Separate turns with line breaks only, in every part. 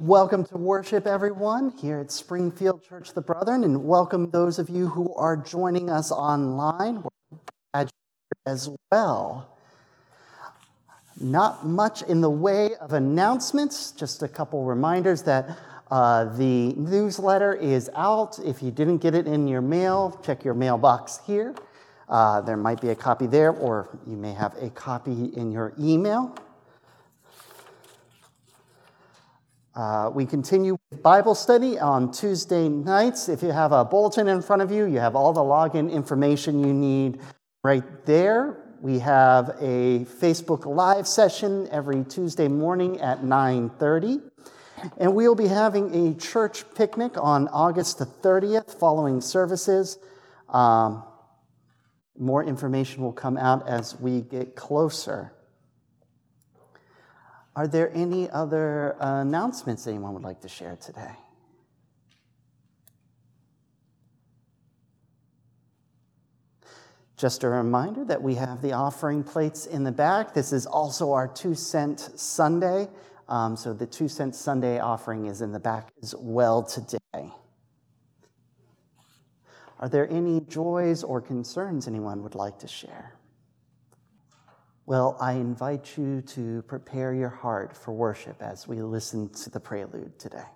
Welcome to worship, everyone, here at Springfield Church the Brethren, and welcome those of you who are joining us online as well. Not much in the way of announcements, just a couple reminders that uh, the newsletter is out. If you didn't get it in your mail, check your mailbox here. Uh, there might be a copy there, or you may have a copy in your email. Uh, we continue with Bible study on Tuesday nights. If you have a bulletin in front of you, you have all the login information you need right there. We have a Facebook Live session every Tuesday morning at 9:30. And we'll be having a church picnic on August the 30th following services. Um, more information will come out as we get closer. Are there any other announcements anyone would like to share today? Just a reminder that we have the offering plates in the back. This is also our two cent Sunday. Um, so the two cent Sunday offering is in the back as well today. Are there any joys or concerns anyone would like to share? Well, I invite you to prepare your heart for worship as we listen to the prelude today.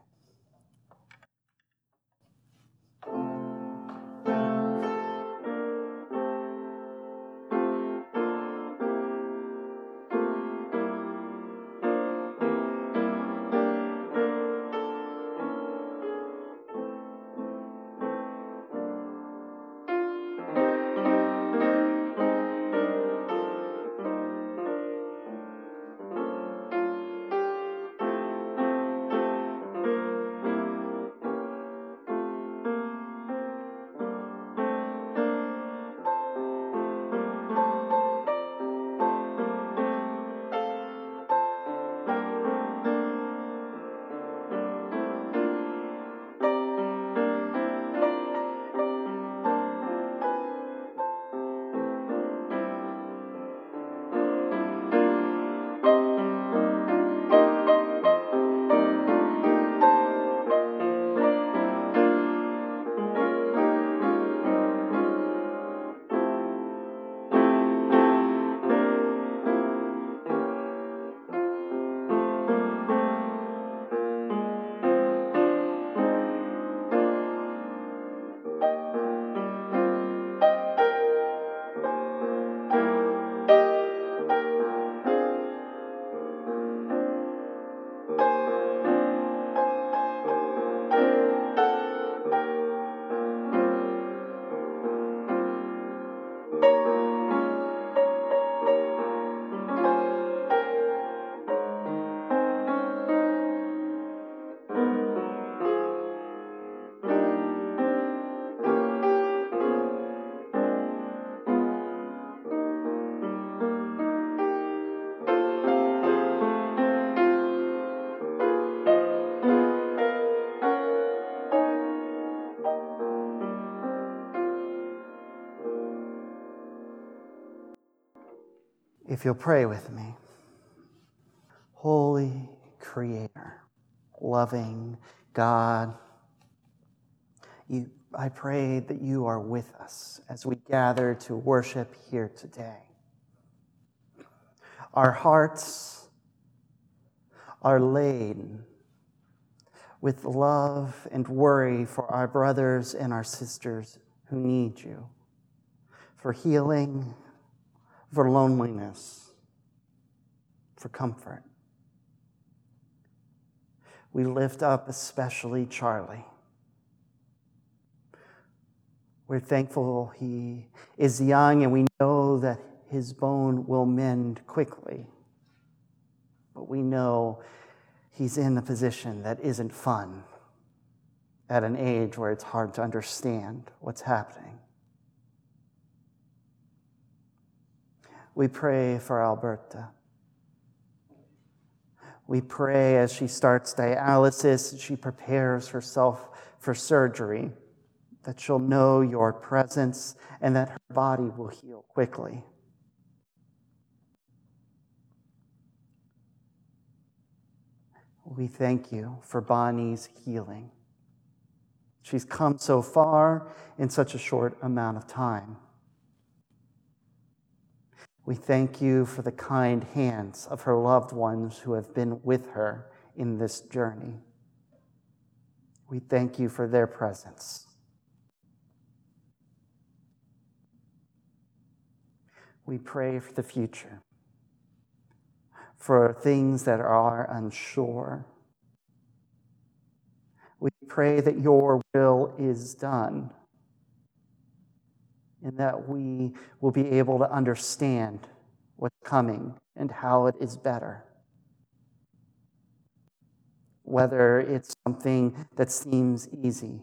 If you'll pray with me. Holy Creator, loving God, you, I pray that you are with us as we gather to worship here today. Our hearts are laden with love and worry for our brothers and our sisters who need you, for healing for loneliness, for comfort. We lift up especially Charlie. We're thankful he is young and we know that his bone will mend quickly. But we know he's in a position that isn't fun at an age where it's hard to understand what's happening. We pray for Alberta. We pray as she starts dialysis, she prepares herself for surgery, that she'll know your presence and that her body will heal quickly. we thank you for Bonnie's healing. She's come so far in such a short amount of time. We thank you for the kind hands of her loved ones who have been with her in this journey. We thank you for their presence. We pray for the future, for things that are unsure. We pray that your will is done and that we will be able to understand what's coming and how it is better. Whether it's something that seems easy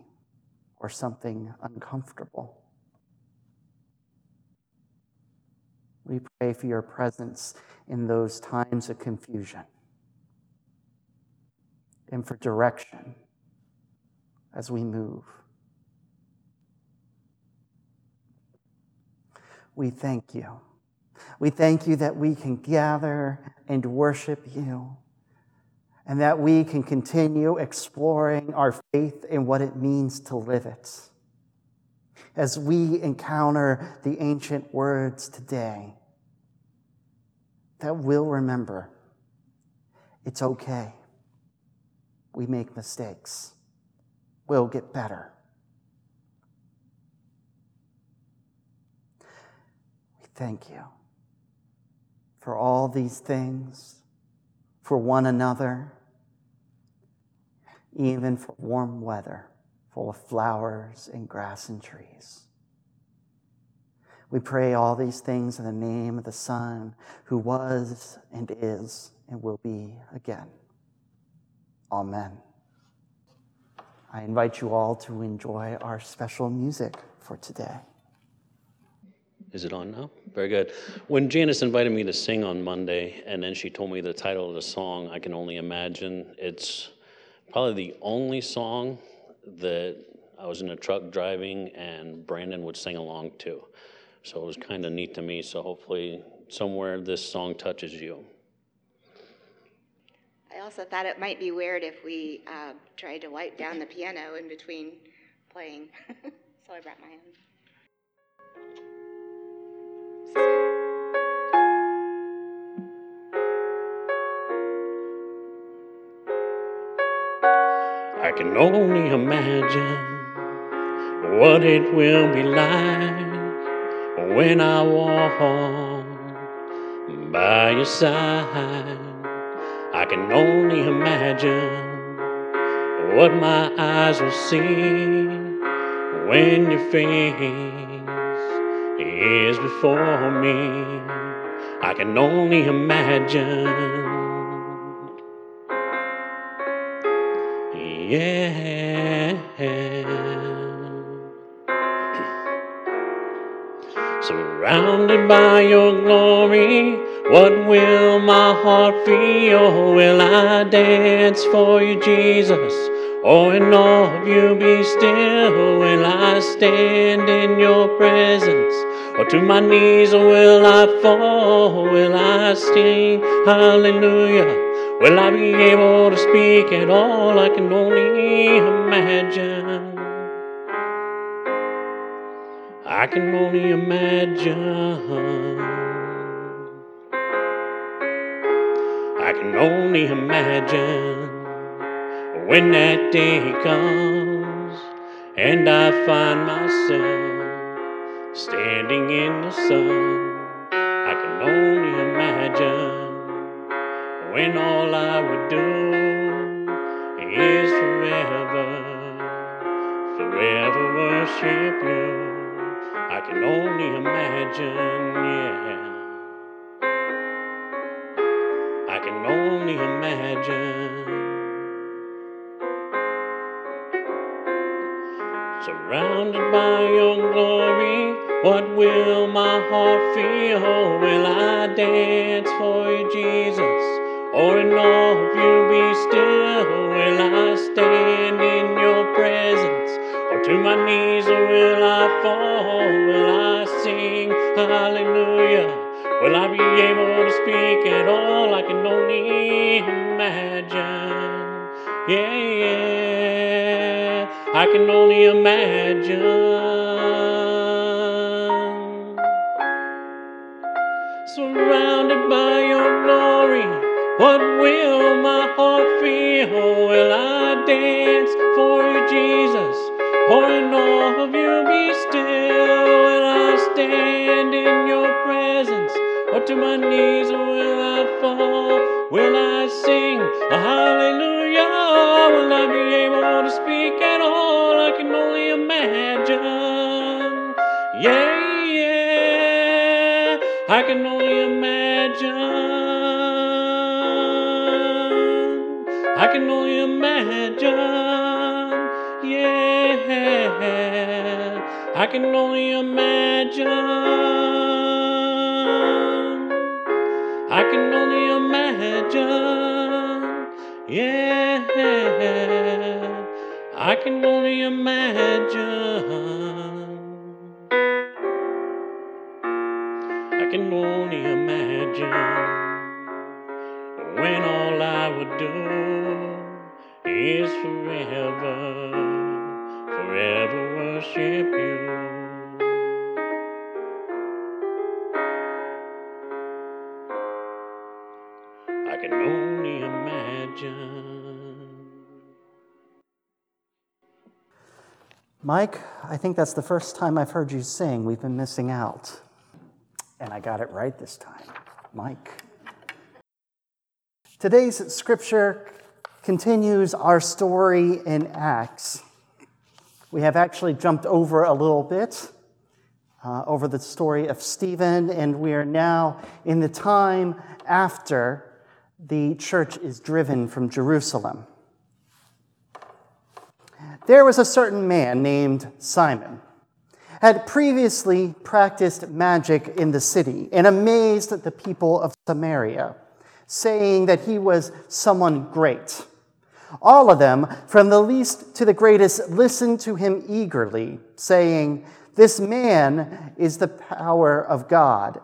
or something uncomfortable. We pray for your presence in those times of confusion and for direction as we move. We thank you. We thank you that we can gather and worship you, and that we can continue exploring our faith and what it means to live it. As we encounter the ancient words today, that we'll remember it's okay. We make mistakes, we'll get better. Thank you for all these things, for one another, even for warm weather full of flowers and grass and trees. We pray all these things in the name of the Son who was and is and will be again. Amen. I invite you all to enjoy our special music for today.
Is it on now? Very good. When Janice invited me to sing on Monday, and then she told me the title of the song, I can only imagine. It's probably the only song that I was in a truck driving and Brandon would sing along to. So it was kind of neat to me. So hopefully, somewhere this song touches you.
I also thought it might be weird if we uh, tried to wipe down the piano in between playing. so I brought my own.
I can only imagine what it will be like when I walk by your side. I can only imagine what my eyes will see when your face is before me. I can only imagine yeah. Surrounded by your glory, what will my heart feel? Will I dance for you, Jesus? Or in all of you be still? Will I stand in your presence? Or to my knees or will I fall? Will I sing hallelujah? Will I be able to speak at all? I can only imagine. I can only imagine. I can only imagine when that day comes and I find myself standing in the sun. I can only imagine when all I would do is forever, forever worship you. I can only imagine, yeah. I can only imagine. Surrounded by your glory, what will my heart feel? Will I dance for you, Jesus? Or in all of you be still, will I stand in your presence? Or to my knees will I fall? Will I sing hallelujah? Will I be able to speak at all? I can only imagine. Yeah, yeah. I can only imagine. Will I dance for Jesus? Or in awe of you be still? Will I stand in your presence? Or to my knees will I fall? Will I sing a hallelujah? Will I be able to speak at all? I can only imagine. Yeah, yeah, I can only imagine. I can only I can only imagine. I can only imagine. Yeah, I can only imagine. I can only imagine when all I would do is forever, forever worship you. I can only imagine.
Mike, I think that's the first time I've heard you sing. We've been missing out. And I got it right this time. Mike. Today's scripture continues our story in Acts. We have actually jumped over a little bit uh, over the story of Stephen, and we are now in the time after the church is driven from Jerusalem. There was a certain man named Simon, had previously practiced magic in the city and amazed the people of Samaria, saying that he was someone great. All of them, from the least to the greatest, listened to him eagerly, saying, This man is the power of God.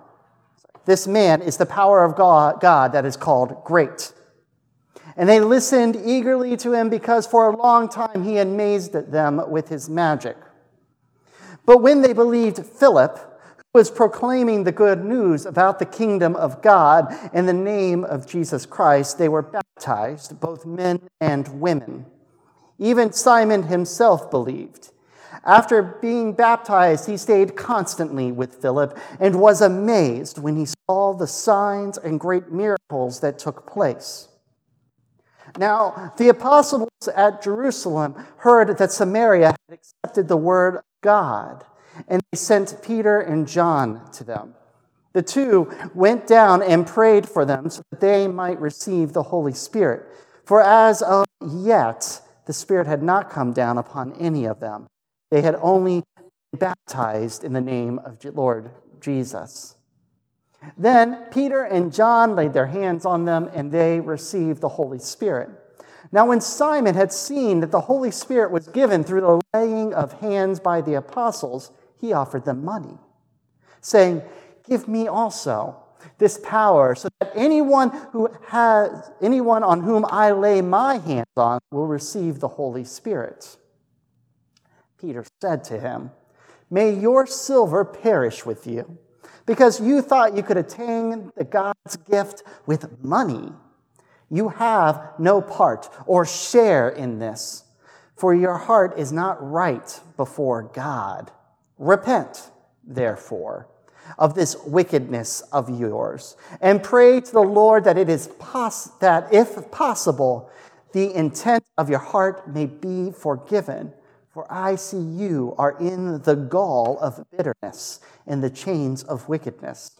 This man is the power of God, that is called great. And they listened eagerly to him because for a long time he amazed them with his magic. But when they believed Philip, who was proclaiming the good news about the kingdom of God in the name of Jesus Christ, they were baptized, both men and women. Even Simon himself believed. After being baptized, he stayed constantly with Philip and was amazed when he saw the signs and great miracles that took place. Now, the apostles at Jerusalem heard that Samaria had accepted the word of God, and they sent Peter and John to them. The two went down and prayed for them so that they might receive the Holy Spirit. For as of yet, the Spirit had not come down upon any of them. They had only been baptized in the name of the Lord Jesus. Then Peter and John laid their hands on them, and they received the Holy Spirit. Now, when Simon had seen that the Holy Spirit was given through the laying of hands by the apostles, he offered them money, saying, Give me also this power, so that anyone who has anyone on whom I lay my hands on will receive the Holy Spirit. Peter said to him, May your silver perish with you, because you thought you could attain the God's gift with money. You have no part or share in this, for your heart is not right before God. Repent, therefore, of this wickedness of yours, and pray to the Lord that it is pos- that, if possible, the intent of your heart may be forgiven. For I see you are in the gall of bitterness and the chains of wickedness.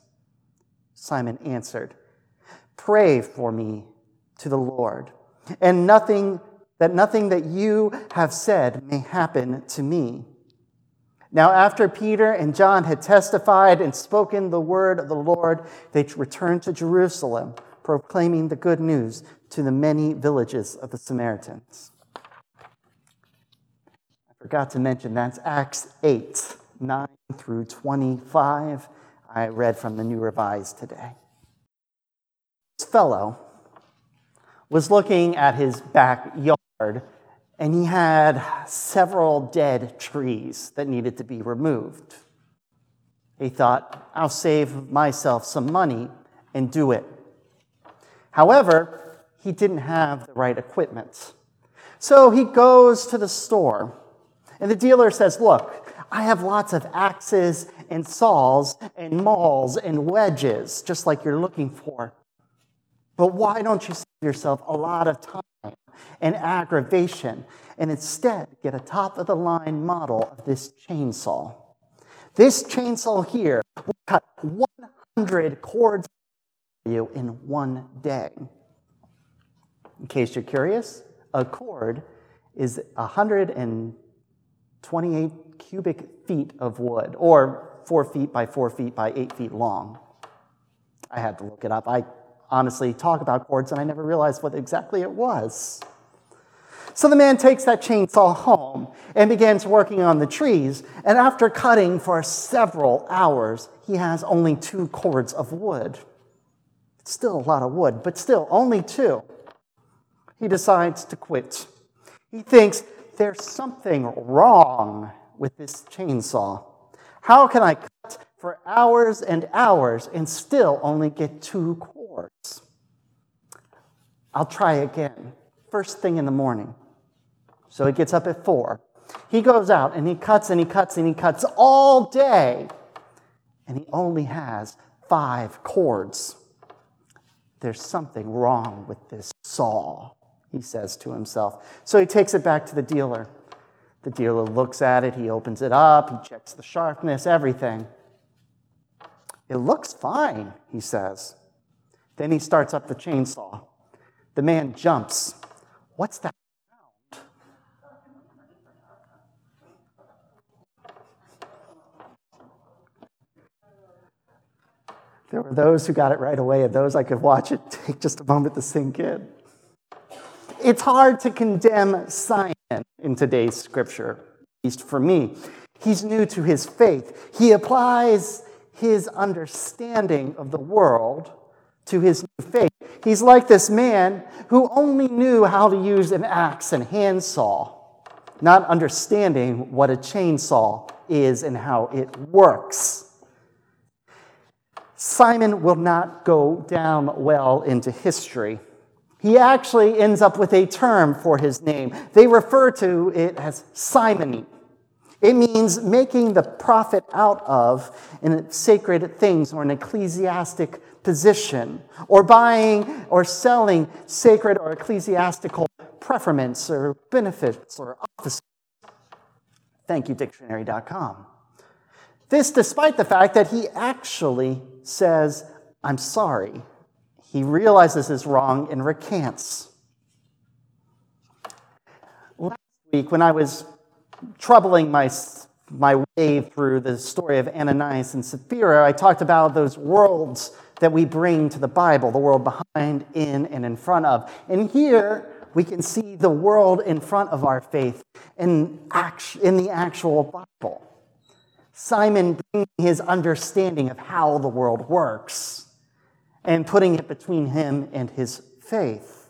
Simon answered, Pray for me to the Lord, and nothing that nothing that you have said may happen to me. Now, after Peter and John had testified and spoken the word of the Lord, they returned to Jerusalem, proclaiming the good news to the many villages of the Samaritans. I forgot to mention that's Acts 8, 9 through 25. I read from the New Revised today. This fellow was looking at his backyard and he had several dead trees that needed to be removed. He thought, I'll save myself some money and do it. However, he didn't have the right equipment. So he goes to the store, and the dealer says, Look, I have lots of axes and saws and mauls and wedges, just like you're looking for. But why don't you save yourself a lot of time and aggravation and instead get a top of the line model of this chainsaw? This chainsaw here will cut 100 cords for you in one day. In case you're curious, a cord is 128 cubic feet of wood, or four feet by four feet by eight feet long. I had to look it up. I honestly talk about cords and I never realized what exactly it was. So the man takes that chainsaw home and begins working on the trees. And after cutting for several hours, he has only two cords of wood. It's still a lot of wood, but still only two. He decides to quit. He thinks there's something wrong with this chainsaw. How can I cut for hours and hours and still only get two I'll try again, first thing in the morning. So he gets up at four. He goes out and he cuts and he cuts and he cuts all day, and he only has five cords. There's something wrong with this saw, he says to himself. So he takes it back to the dealer. The dealer looks at it, he opens it up, he checks the sharpness, everything. It looks fine, he says. Then he starts up the chainsaw. The man jumps. What's that sound? There were those who got it right away, and those I could watch it take just a moment to sink in. It's hard to condemn Simon in today's scripture, at least for me. He's new to his faith. He applies his understanding of the world to his new faith. He's like this man who only knew how to use an axe and handsaw, not understanding what a chainsaw is and how it works. Simon will not go down well into history. He actually ends up with a term for his name. They refer to it as simony. It means making the profit out of in sacred things or an ecclesiastic position, or buying or selling sacred or ecclesiastical preferments or benefits or offices. Thank you, dictionary.com. This despite the fact that he actually says, I'm sorry. He realizes his wrong and recants. Last week, when I was troubling my, my way through the story of Ananias and Sapphira, I talked about those worlds that we bring to the Bible the world behind, in, and in front of. And here, we can see the world in front of our faith in, act, in the actual Bible. Simon bringing his understanding of how the world works and putting it between him and his faith.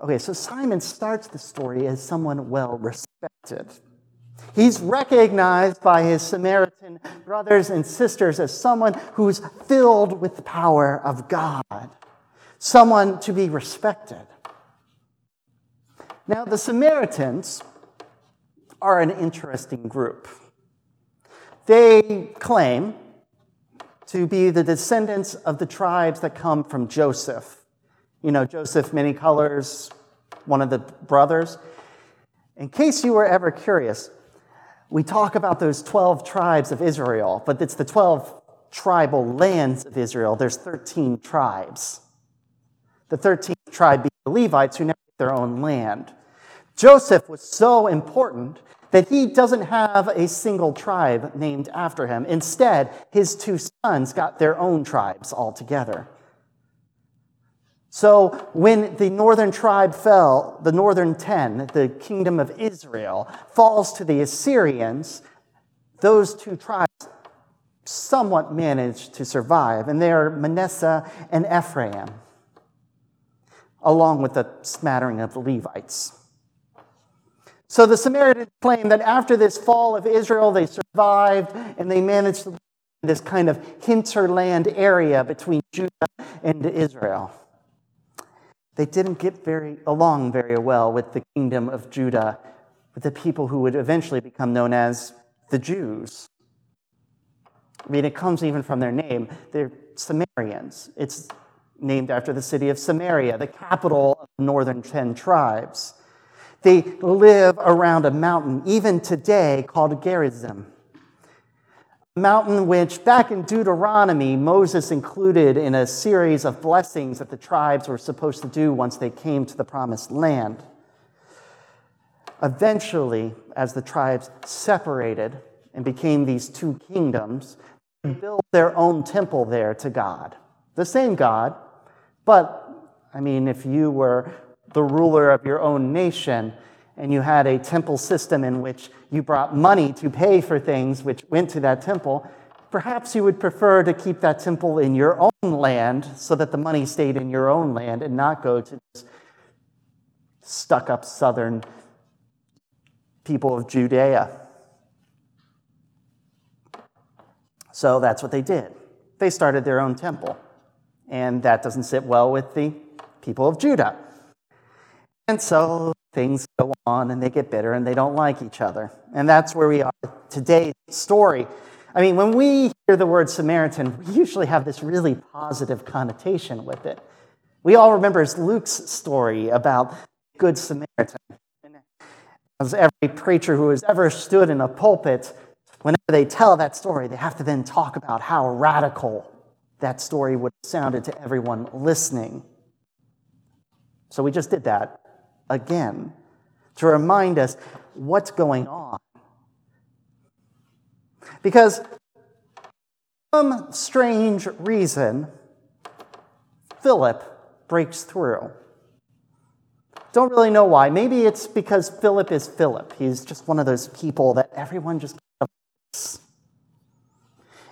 Okay, so Simon starts the story as someone well respected. He's recognized by his Samaritan brothers and sisters as someone who's filled with the power of God, someone to be respected. Now, the Samaritans are an interesting group. They claim to be the descendants of the tribes that come from Joseph. You know, Joseph, many colors, one of the brothers. In case you were ever curious, we talk about those 12 tribes of Israel, but it's the 12 tribal lands of Israel. There's 13 tribes. The 13th tribe being the Levites, who never get their own land. Joseph was so important that he doesn't have a single tribe named after him. Instead, his two sons got their own tribes altogether. So when the northern tribe fell, the northern ten, the kingdom of Israel, falls to the Assyrians, those two tribes somewhat managed to survive, and they are Manasseh and Ephraim. along with a smattering of the Levites. So the Samaritans claim that after this fall of Israel, they survived and they managed to live in this kind of hinterland area between Judah and Israel. They didn't get very along very well with the kingdom of Judah, with the people who would eventually become known as the Jews. I mean, it comes even from their name. They're Samaritans. It's named after the city of Samaria, the capital of the northern ten tribes. They live around a mountain, even today, called Gerizim. Mountain which, back in Deuteronomy, Moses included in a series of blessings that the tribes were supposed to do once they came to the promised land. Eventually, as the tribes separated and became these two kingdoms, they built their own temple there to God. The same God, but I mean, if you were the ruler of your own nation and you had a temple system in which you brought money to pay for things which went to that temple, perhaps you would prefer to keep that temple in your own land so that the money stayed in your own land and not go to stuck up southern people of Judea. So that's what they did. They started their own temple. And that doesn't sit well with the people of Judah. And so things go on and they get bitter and they don't like each other. And that's where we are today's story. I mean, when we hear the word Samaritan, we usually have this really positive connotation with it. We all remember Luke's story about Good Samaritan. As every preacher who has ever stood in a pulpit, whenever they tell that story, they have to then talk about how radical that story would have sounded to everyone listening. So we just did that again to remind us what's going on. Because some strange reason, Philip breaks through. Don't really know why. Maybe it's because Philip is Philip. He's just one of those people that everyone just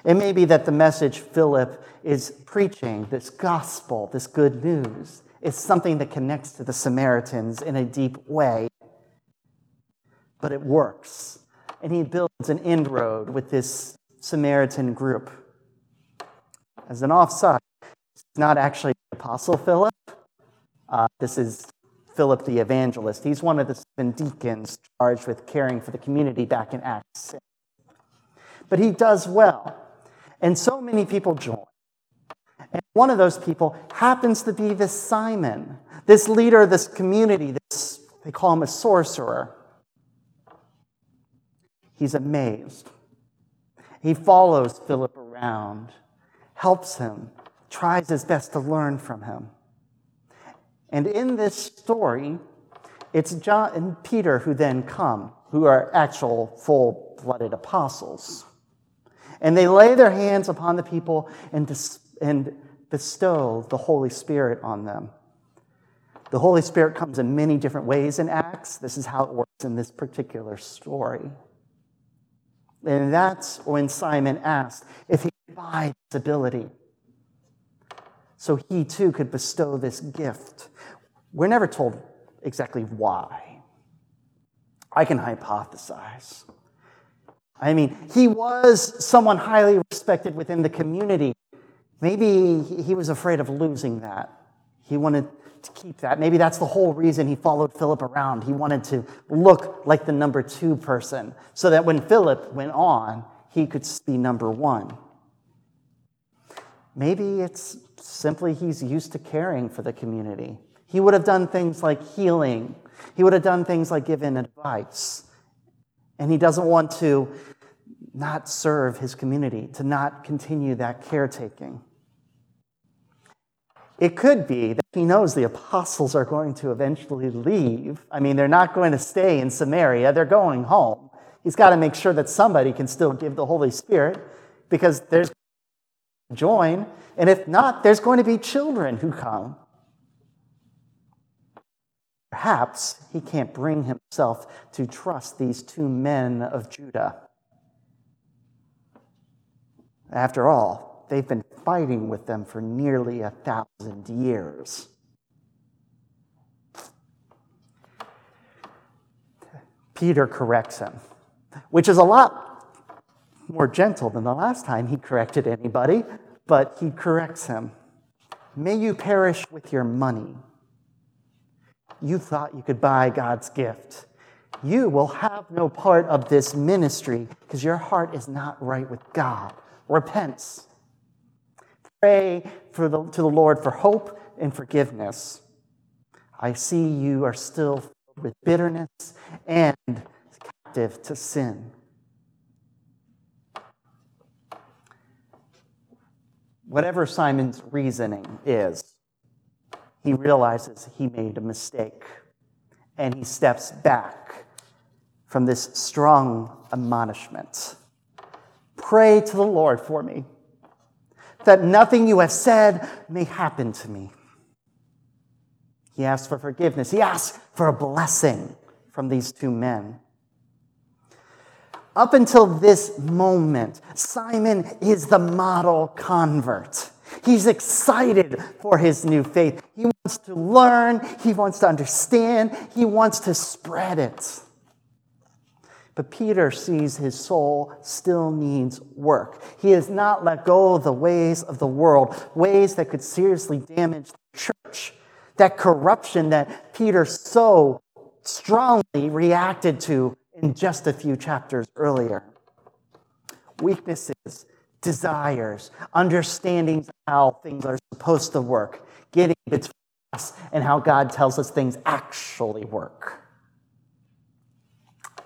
it may be that the message Philip is preaching, this gospel, this good news, is something that connects to the Samaritans in a deep way. But it works. And he builds an inroad with this Samaritan group. As an offside, it's not actually the Apostle Philip. Uh, this is Philip the evangelist. He's one of the seven deacons charged with caring for the community back in Acts 6. But he does well. And so many people join. One of those people happens to be this Simon, this leader of this community, this, they call him a sorcerer. He's amazed. He follows Philip around, helps him, tries his best to learn from him. And in this story, it's John and Peter who then come, who are actual full blooded apostles. And they lay their hands upon the people and, dis- and bestow the Holy Spirit on them. The Holy Spirit comes in many different ways in Acts. This is how it works in this particular story. And that's when Simon asked if he could buy this ability so he too could bestow this gift. We're never told exactly why. I can hypothesize. I mean, he was someone highly respected within the community. Maybe he was afraid of losing that. He wanted to keep that. Maybe that's the whole reason he followed Philip around. He wanted to look like the number two person so that when Philip went on, he could be number one. Maybe it's simply he's used to caring for the community. He would have done things like healing, he would have done things like giving advice. And he doesn't want to not serve his community, to not continue that caretaking. It could be that he knows the apostles are going to eventually leave. I mean, they're not going to stay in Samaria, they're going home. He's got to make sure that somebody can still give the Holy Spirit because there's join, and if not, there's going to be children who come. Perhaps he can't bring himself to trust these two men of Judah. After all, they've been fighting with them for nearly a thousand years. Peter corrects him, which is a lot more gentle than the last time he corrected anybody, but he corrects him. May you perish with your money. You thought you could buy God's gift. You will have no part of this ministry because your heart is not right with God. Repent. Pray for the, to the Lord for hope and forgiveness. I see you are still filled with bitterness and captive to sin. Whatever Simon's reasoning is, he realizes he made a mistake and he steps back from this strong admonishment. Pray to the Lord for me that nothing you have said may happen to me. He asks for forgiveness. He asks for a blessing from these two men. Up until this moment, Simon is the model convert. He's excited for his new faith. He wants to learn, he wants to understand, he wants to spread it. But Peter sees his soul still needs work. He has not let go of the ways of the world, ways that could seriously damage the church. That corruption that Peter so strongly reacted to in just a few chapters earlier. Weaknesses, desires, understandings of how things are supposed to work, getting between us and how God tells us things actually work.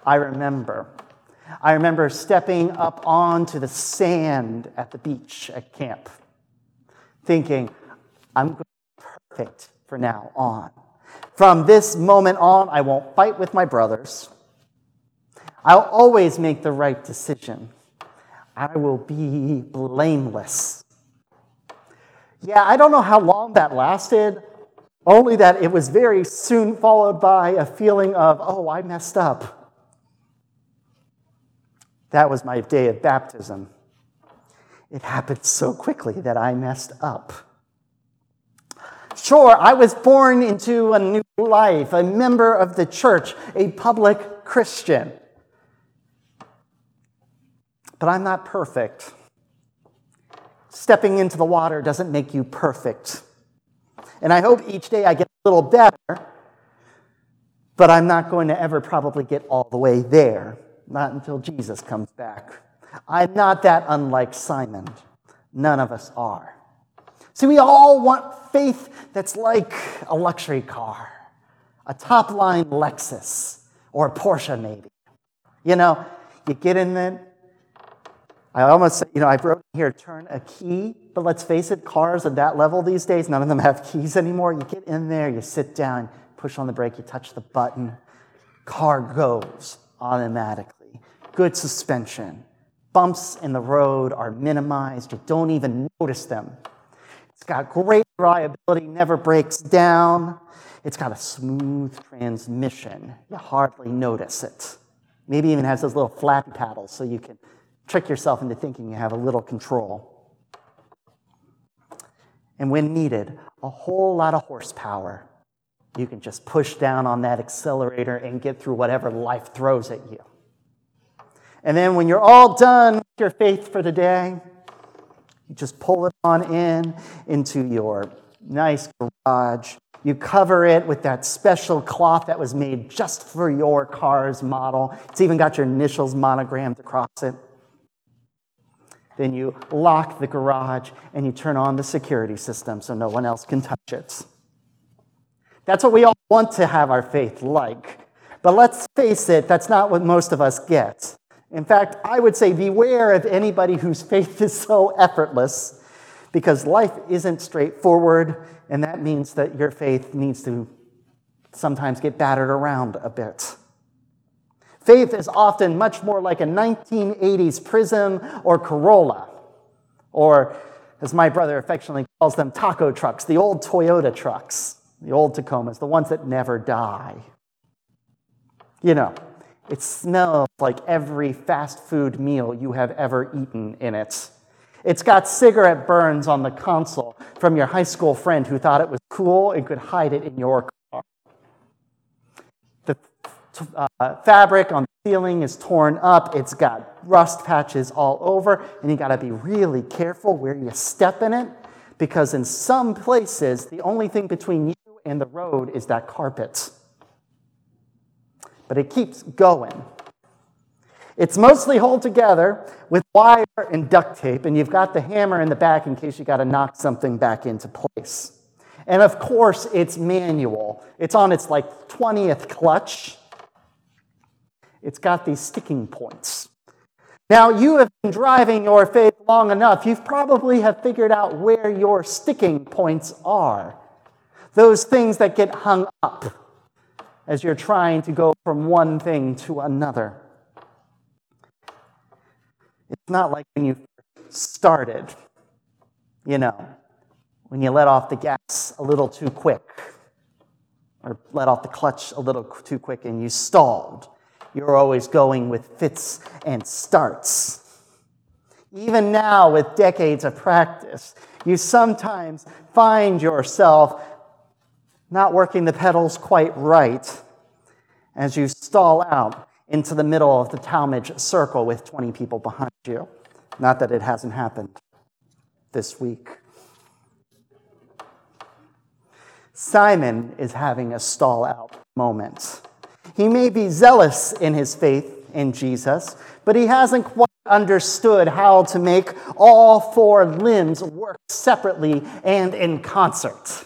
I remember. I remember stepping up onto the sand at the beach at camp, thinking, I'm going to be perfect for now on. From this moment on, I won't fight with my brothers. I'll always make the right decision. I will be blameless. Yeah, I don't know how long that lasted, only that it was very soon followed by a feeling of, oh, I messed up. That was my day of baptism. It happened so quickly that I messed up. Sure, I was born into a new life, a member of the church, a public Christian. But I'm not perfect. Stepping into the water doesn't make you perfect. And I hope each day I get a little better, but I'm not going to ever probably get all the way there not until Jesus comes back. I'm not that unlike Simon. None of us are. See, we all want faith that's like a luxury car, a top line Lexus or a Porsche, maybe. You know, you get in it. I almost, you know, I wrote here, turn a key, but let's face it, cars at that level these days, none of them have keys anymore. You get in there, you sit down, push on the brake, you touch the button, car goes automatically good suspension. Bumps in the road are minimized, you don't even notice them. It's got great reliability, never breaks down. It's got a smooth transmission. You hardly notice it. Maybe even has those little flappy paddles so you can trick yourself into thinking you have a little control. And when needed, a whole lot of horsepower. You can just push down on that accelerator and get through whatever life throws at you. And then when you're all done with your faith for the day, you just pull it on in into your nice garage. You cover it with that special cloth that was made just for your car's model. It's even got your initials monogrammed across it. Then you lock the garage and you turn on the security system so no one else can touch it. That's what we all want to have our faith like. But let's face it, that's not what most of us get. In fact, I would say beware of anybody whose faith is so effortless because life isn't straightforward, and that means that your faith needs to sometimes get battered around a bit. Faith is often much more like a 1980s Prism or Corolla, or as my brother affectionately calls them, taco trucks, the old Toyota trucks, the old Tacomas, the ones that never die. You know, it smells like every fast food meal you have ever eaten in it. It's got cigarette burns on the console from your high school friend who thought it was cool and could hide it in your car. The uh, fabric on the ceiling is torn up. It's got rust patches all over, and you got to be really careful where you step in it because in some places, the only thing between you and the road is that carpet. But it keeps going. It's mostly held together with wire and duct tape, and you've got the hammer in the back in case you got to knock something back into place. And of course, it's manual. It's on its like 20th clutch. It's got these sticking points. Now, you have been driving your faith long enough. you've probably have figured out where your sticking points are. Those things that get hung up as you're trying to go from one thing to another. It's not like when you started, you know, when you let off the gas a little too quick or let off the clutch a little too quick and you stalled. You're always going with fits and starts. Even now, with decades of practice, you sometimes find yourself not working the pedals quite right as you stall out into the middle of the Tallmadge circle with 20 people behind you. Not that it hasn't happened this week. Simon is having a stall out moment. He may be zealous in his faith in Jesus, but he hasn't quite understood how to make all four limbs work separately and in concert.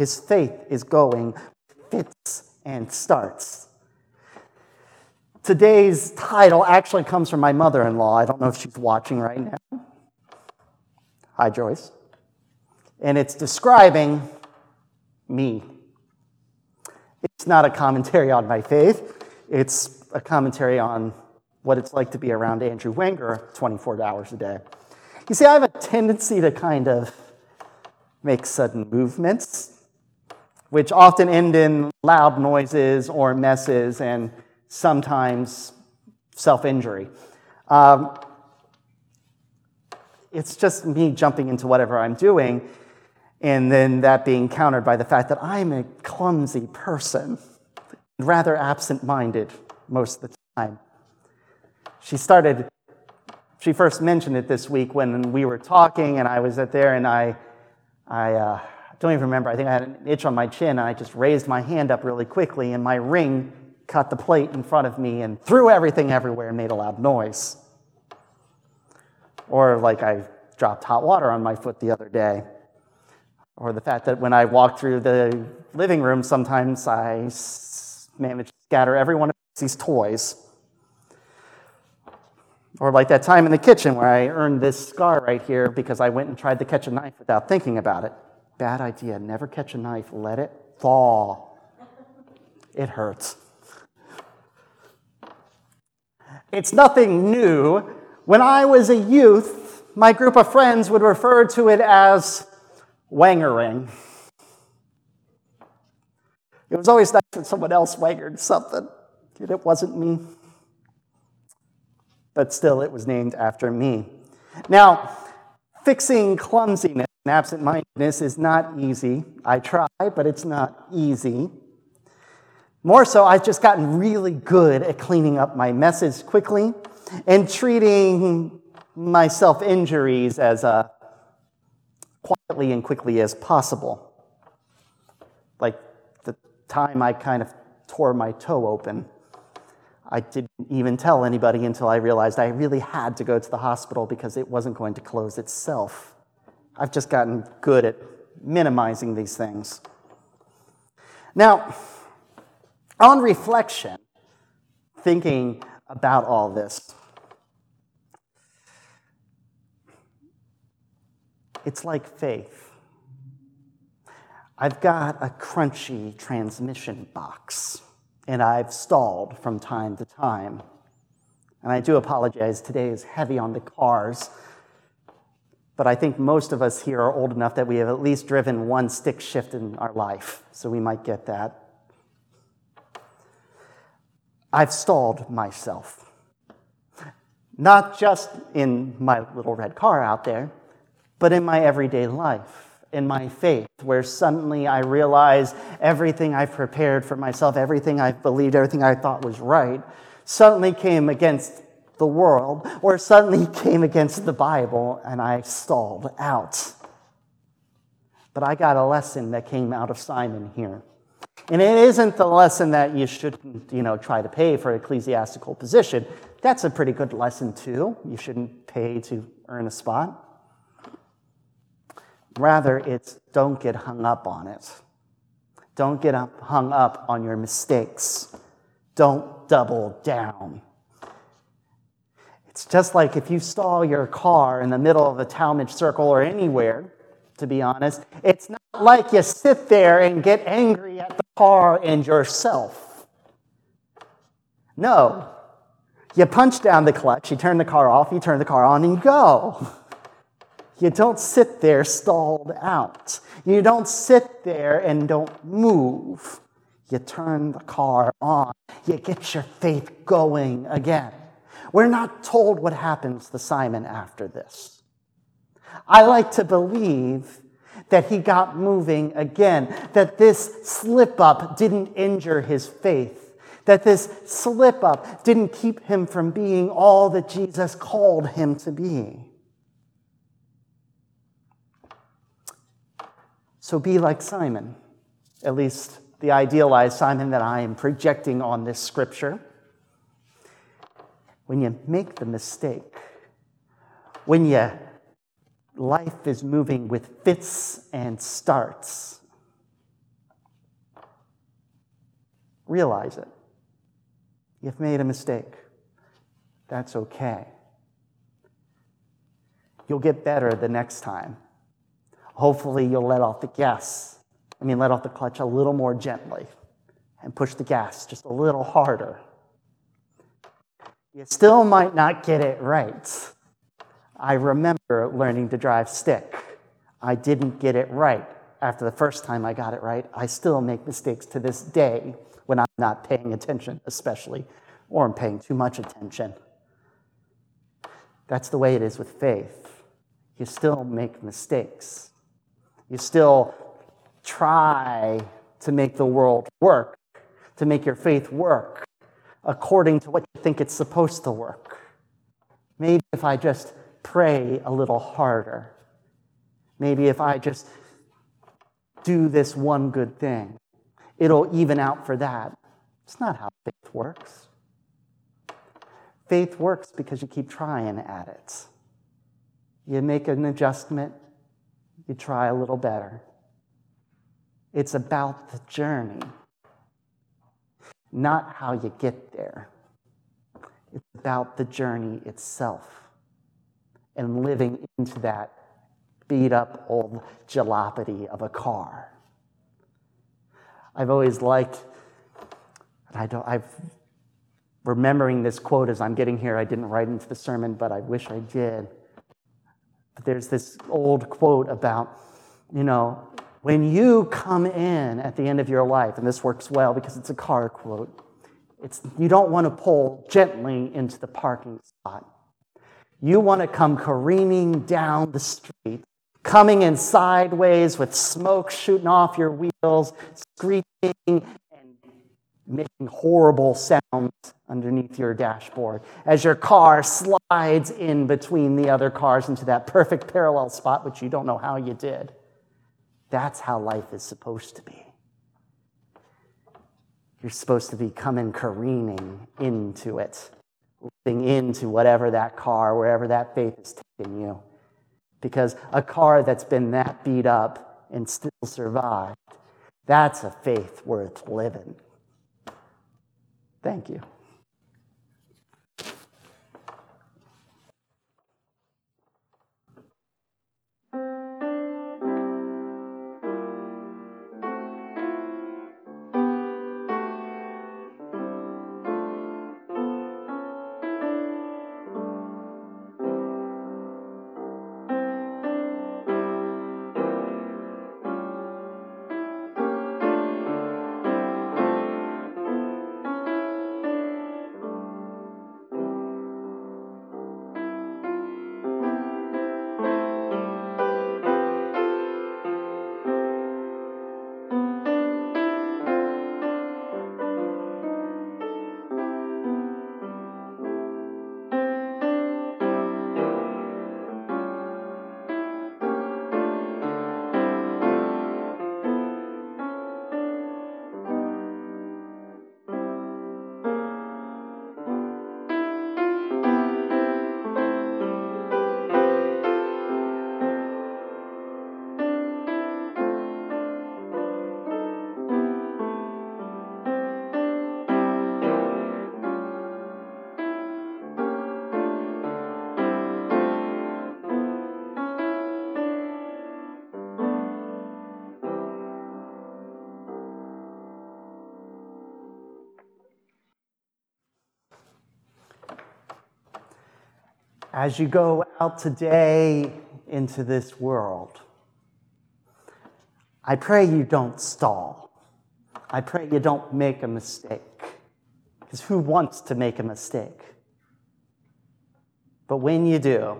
His faith is going fits and starts. Today's title actually comes from my mother in law. I don't know if she's watching right now. Hi, Joyce. And it's describing me. It's not a commentary on my faith, it's a commentary on what it's like to be around Andrew Wenger 24 hours a day. You see, I have a tendency to kind of make sudden movements, which often end in loud noises or messes and sometimes self injury. Um, it's just me jumping into whatever I'm doing and then that being countered by the fact that I'm a clumsy person, rather absent minded most of the time. She started, she first mentioned it this week when we were talking, and I was at there, and I, I uh, don't even remember. I think I had an itch on my chin, and I just raised my hand up really quickly, and my ring cut the plate in front of me and threw everything everywhere and made a loud noise. Or like I dropped hot water on my foot the other day. Or the fact that when I walk through the living room, sometimes I manage to scatter every one of these toys. Or like that time in the kitchen where I earned this scar right here because I went and tried to catch a knife without thinking about it. Bad idea. Never catch a knife. Let it fall. It hurts. It's nothing new. When I was a youth, my group of friends would refer to it as wangering. It was always nice when someone else wangered something, and it wasn't me. But still, it was named after me. Now, fixing clumsiness absent mindedness is not easy. I try, but it's not easy. More so, I've just gotten really good at cleaning up my messes quickly and treating my self injuries as a quietly and quickly as possible. Like the time I kind of tore my toe open. I didn't even tell anybody until I realized I really had to go to the hospital because it wasn't going to close itself. I've just gotten good at minimizing these things. Now, on reflection, thinking about all this, It's like faith. I've got a crunchy transmission box, and I've stalled from time to time. And I do apologize, today is heavy on the cars, but I think most of us here are old enough that we have at least driven one stick shift in our life, so we might get that. I've stalled myself. Not just in my little red car out there, but in my everyday life in my faith, where suddenly I realize everything I've prepared for myself, everything I've believed, everything I thought was right, suddenly came against the world, or suddenly came against the Bible, and I stalled out. But I got a lesson that came out of Simon here. And it isn't the lesson that you shouldn't, you know, try to pay for an ecclesiastical position. That's a pretty good lesson too. You shouldn't pay to earn a spot. Rather, it's don't get hung up on it. Don't get hung up on your mistakes. Don't double down. It's just like if you stall your car in the middle of a Tallmadge circle or anywhere, to be honest. It's not like you sit there and get angry at the car and yourself. No. You punch down the clutch, you turn the car off, you turn the car on, and you go. You don't sit there stalled out. You don't sit there and don't move. You turn the car on. You get your faith going again. We're not told what happens to Simon after this. I like to believe that he got moving again, that this slip up didn't injure his faith, that this slip up didn't keep him from being all that Jesus called him to be. So be like Simon, at least the idealized Simon that I am projecting on this scripture. When you make the mistake, when you life is moving with fits and starts, realize it. You've made a mistake. That's okay. You'll get better the next time. Hopefully, you'll let off the gas. I mean, let off the clutch a little more gently and push the gas just a little harder. You still might not get it right. I remember learning to drive stick. I didn't get it right after the first time I got it right. I still make mistakes to this day when I'm not paying attention, especially, or I'm paying too much attention. That's the way it is with faith. You still make mistakes. You still try to make the world work, to make your faith work according to what you think it's supposed to work. Maybe if I just pray a little harder, maybe if I just do this one good thing, it'll even out for that. It's not how faith works. Faith works because you keep trying at it. You make an adjustment, you try a little better. It's about the journey, not how you get there. It's about the journey itself and living into that beat up old jalopity of a car. I've always liked, and I don't, I've remembering this quote as I'm getting here. I didn't write into the sermon, but I wish I did. But There's this old quote about, you know, when you come in at the end of your life, and this works well because it's a car quote, it's, you don't want to pull gently into the parking spot. You want to come careening down the street, coming in sideways with smoke shooting off your wheels, screeching and making horrible sounds underneath your dashboard as your car slides in between the other cars into that perfect parallel spot, which you don't know how you did. That's how life is supposed to be. You're supposed to be coming careening into it, living into whatever that car, wherever that faith is taking you. Because a car that's been that beat up and still survived, that's a faith worth living. Thank you. As you go out today into this world, I pray you don't stall. I pray you don't make a mistake. Because who wants to make a mistake? But when you do,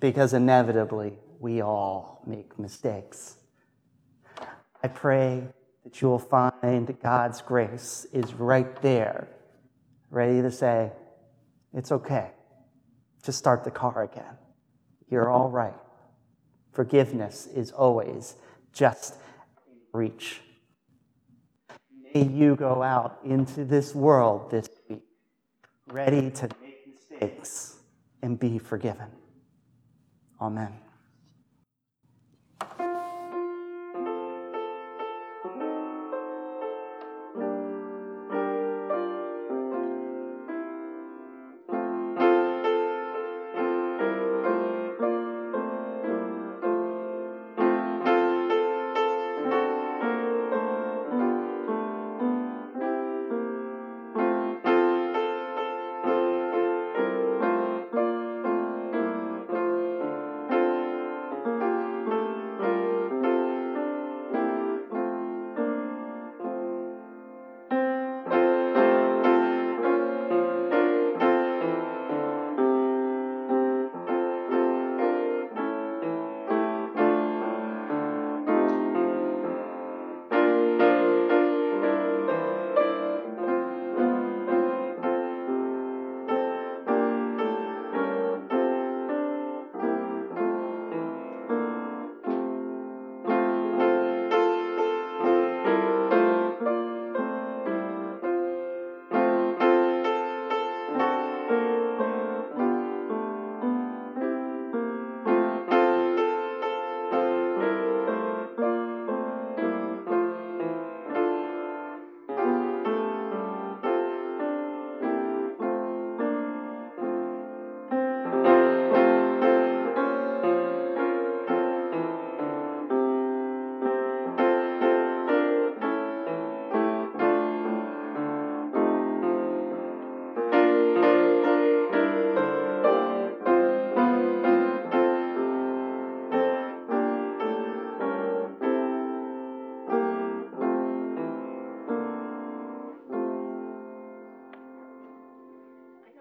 because inevitably we all make mistakes, I pray that you will find God's grace is right there, ready to say, It's okay. Just start the car again. You're all right. Forgiveness is always just reach. May you go out into this world this week ready to make mistakes and be forgiven. Amen.